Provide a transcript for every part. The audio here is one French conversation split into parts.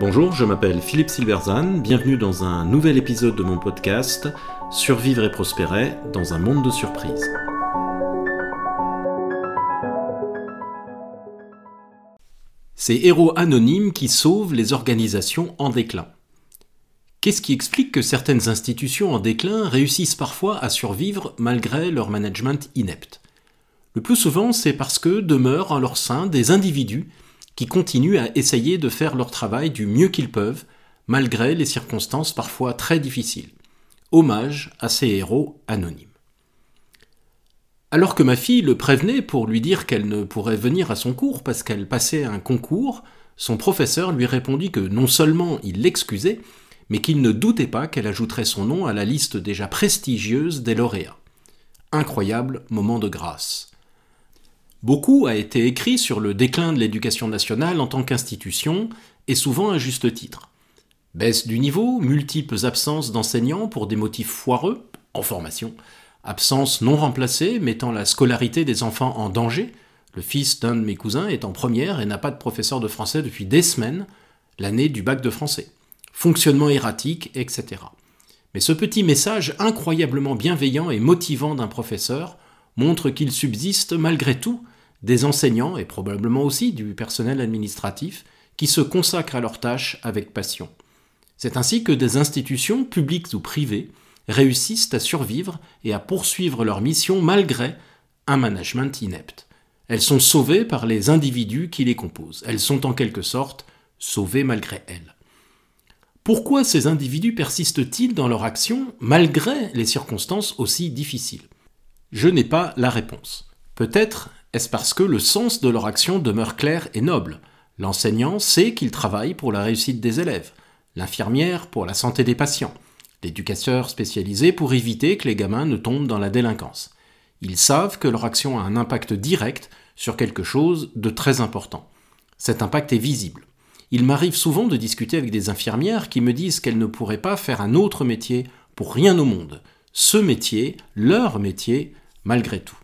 Bonjour, je m'appelle Philippe Silverzan, bienvenue dans un nouvel épisode de mon podcast Survivre et prospérer dans un monde de surprises. Ces héros anonymes qui sauvent les organisations en déclin. Qu'est-ce qui explique que certaines institutions en déclin réussissent parfois à survivre malgré leur management inepte Le plus souvent, c'est parce que demeurent en leur sein des individus qui continuent à essayer de faire leur travail du mieux qu'ils peuvent, malgré les circonstances parfois très difficiles. Hommage à ces héros anonymes. Alors que ma fille le prévenait pour lui dire qu'elle ne pourrait venir à son cours parce qu'elle passait un concours, son professeur lui répondit que non seulement il l'excusait, mais qu'il ne doutait pas qu'elle ajouterait son nom à la liste déjà prestigieuse des lauréats. Incroyable moment de grâce. Beaucoup a été écrit sur le déclin de l'éducation nationale en tant qu'institution, et souvent à juste titre. Baisse du niveau, multiples absences d'enseignants pour des motifs foireux, en formation, absence non remplacée mettant la scolarité des enfants en danger, le fils d'un de mes cousins est en première et n'a pas de professeur de français depuis des semaines, l'année du bac de français, fonctionnement erratique, etc. Mais ce petit message incroyablement bienveillant et motivant d'un professeur montre qu'il subsiste malgré tout des enseignants et probablement aussi du personnel administratif qui se consacrent à leurs tâches avec passion. C'est ainsi que des institutions, publiques ou privées, réussissent à survivre et à poursuivre leur mission malgré un management inepte. Elles sont sauvées par les individus qui les composent. Elles sont en quelque sorte sauvées malgré elles. Pourquoi ces individus persistent-ils dans leur action malgré les circonstances aussi difficiles? Je n'ai pas la réponse. Peut-être est-ce parce que le sens de leur action demeure clair et noble? L'enseignant sait qu'il travaille pour la réussite des élèves, l'infirmière pour la santé des patients, l'éducateur spécialisé pour éviter que les gamins ne tombent dans la délinquance. Ils savent que leur action a un impact direct sur quelque chose de très important. Cet impact est visible. Il m'arrive souvent de discuter avec des infirmières qui me disent qu'elles ne pourraient pas faire un autre métier pour rien au monde. Ce métier, leur métier, malgré tout.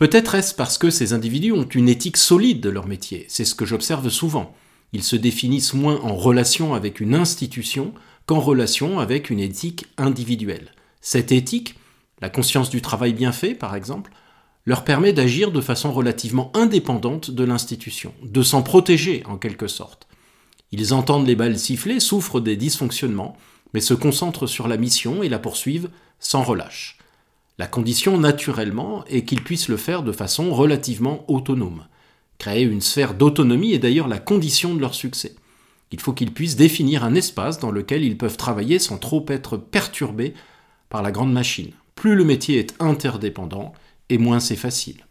Peut-être est-ce parce que ces individus ont une éthique solide de leur métier, c'est ce que j'observe souvent. Ils se définissent moins en relation avec une institution qu'en relation avec une éthique individuelle. Cette éthique, la conscience du travail bien fait par exemple, leur permet d'agir de façon relativement indépendante de l'institution, de s'en protéger en quelque sorte. Ils entendent les balles siffler, souffrent des dysfonctionnements, mais se concentrent sur la mission et la poursuivent sans relâche. La condition, naturellement, est qu'ils puissent le faire de façon relativement autonome. Créer une sphère d'autonomie est d'ailleurs la condition de leur succès. Il faut qu'ils puissent définir un espace dans lequel ils peuvent travailler sans trop être perturbés par la grande machine. Plus le métier est interdépendant, et moins c'est facile.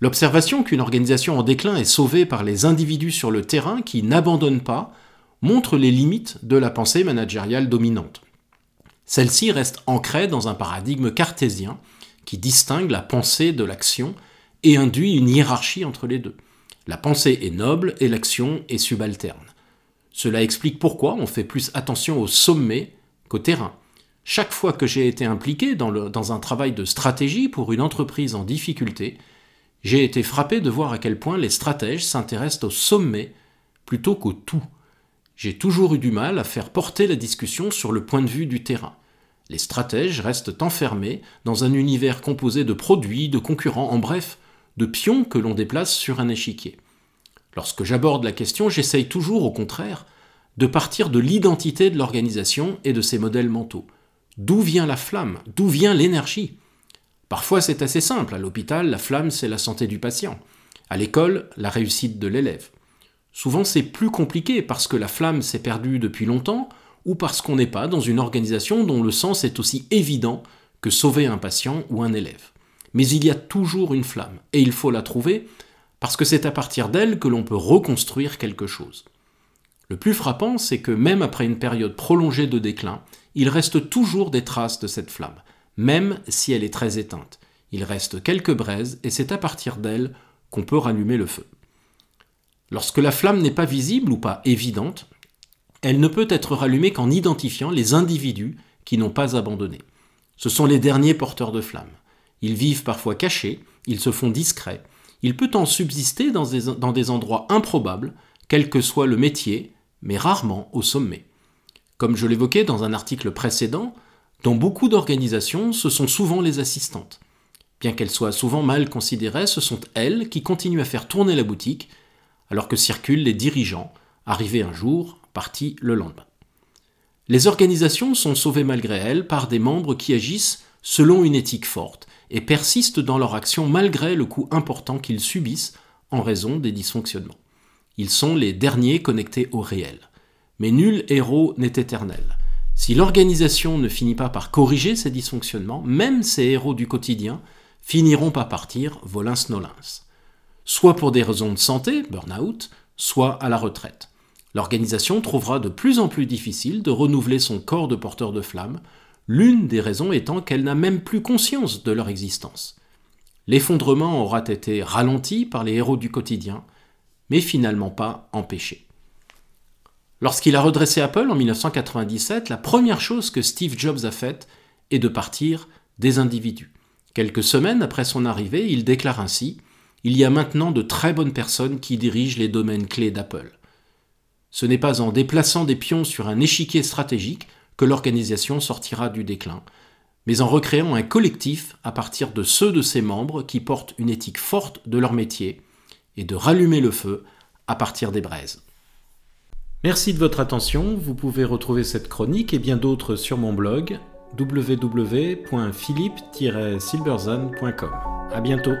L'observation qu'une organisation en déclin est sauvée par les individus sur le terrain qui n'abandonnent pas montre les limites de la pensée managériale dominante. Celle-ci reste ancrée dans un paradigme cartésien qui distingue la pensée de l'action et induit une hiérarchie entre les deux. La pensée est noble et l'action est subalterne. Cela explique pourquoi on fait plus attention au sommet qu'au terrain. Chaque fois que j'ai été impliqué dans, dans, un travail de stratégie pour une entreprise en difficulté, j'ai été frappé de voir à quel point les stratèges s'intéressent au sommet plutôt qu'au tout. J'ai toujours eu du mal à faire porter la discussion sur le point de vue du terrain. Les stratèges restent enfermés dans un univers composé de produits, de concurrents, en bref, de pions que l'on déplace sur un échiquier. Lorsque j'aborde la question, j'essaye toujours, au contraire, de partir de l'identité de l'organisation et de ses modèles mentaux. D'où vient la flamme? D'où vient l'énergie? Parfois c'est assez simple. À l'hôpital, la flamme, c'est la santé du patient. À l'école, la réussite de l'élève. Souvent c'est plus compliqué parce que la flamme s'est perdue depuis longtemps ou parce qu'on n'est pas dans une organisation dont le sens est aussi évident que sauver un patient ou un élève. Mais il y a toujours une flamme, et il faut la trouver, parce que c'est à partir d'elle que l'on peut reconstruire quelque chose. Le plus frappant, c'est que même après une période prolongée de déclin, il reste toujours des traces de cette flamme, même si elle est très éteinte. Il reste quelques braises, et c'est à partir d'elle qu'on peut rallumer le feu. Lorsque la flamme n'est pas visible ou pas évidente, elle ne peut être rallumée qu'en identifiant les individus qui n'ont pas abandonné. Ce sont les derniers porteurs de flammes. Ils vivent parfois cachés, ils se font discrets, il peut en subsister dans des, endroits improbables, quel que soit le métier, mais rarement au sommet. Comme je l'évoquais dans un article précédent, dans beaucoup d'organisations, ce sont souvent les assistantes. Bien qu'elles soient souvent mal considérées, ce sont elles qui continuent à faire tourner la boutique, alors que circulent les dirigeants, arrivés un jour, partis le lendemain. Les organisations sont sauvées malgré elles par des membres qui agissent selon une éthique forte et persistent dans leur action malgré le coût important qu'ils subissent en raison des dysfonctionnements. Ils sont les derniers connectés au réel. Mais nul héros n'est éternel. Si l'organisation ne finit pas par corriger ces dysfonctionnements, même ces héros du quotidien finiront par partir volins-nolins. Soit pour des raisons de santé, burn-out, soit à la retraite. L'organisation trouvera de plus en plus difficile de renouveler son corps de porteur de flammes, l'une des raisons étant qu'elle n'a même plus conscience de leur existence. L'effondrement aura été ralenti par les héros du quotidien, mais finalement pas empêché. Lorsqu'il a redressé Apple en 1997, la première chose que Steve Jobs a faite est de partir des individus. Quelques semaines après son arrivée, il déclare ainsi Il y a maintenant de très bonnes personnes qui dirigent les domaines clés d'Apple. Ce n'est pas en déplaçant des pions sur un échiquier stratégique que l'organisation sortira du déclin, mais en recréant un collectif à partir de ceux de ses membres qui portent une éthique forte de leur métier et de rallumer le feu à partir des braises. Merci de votre attention, vous pouvez retrouver cette chronique et bien d'autres sur mon blog www.philippe-silberzan.com. À bientôt.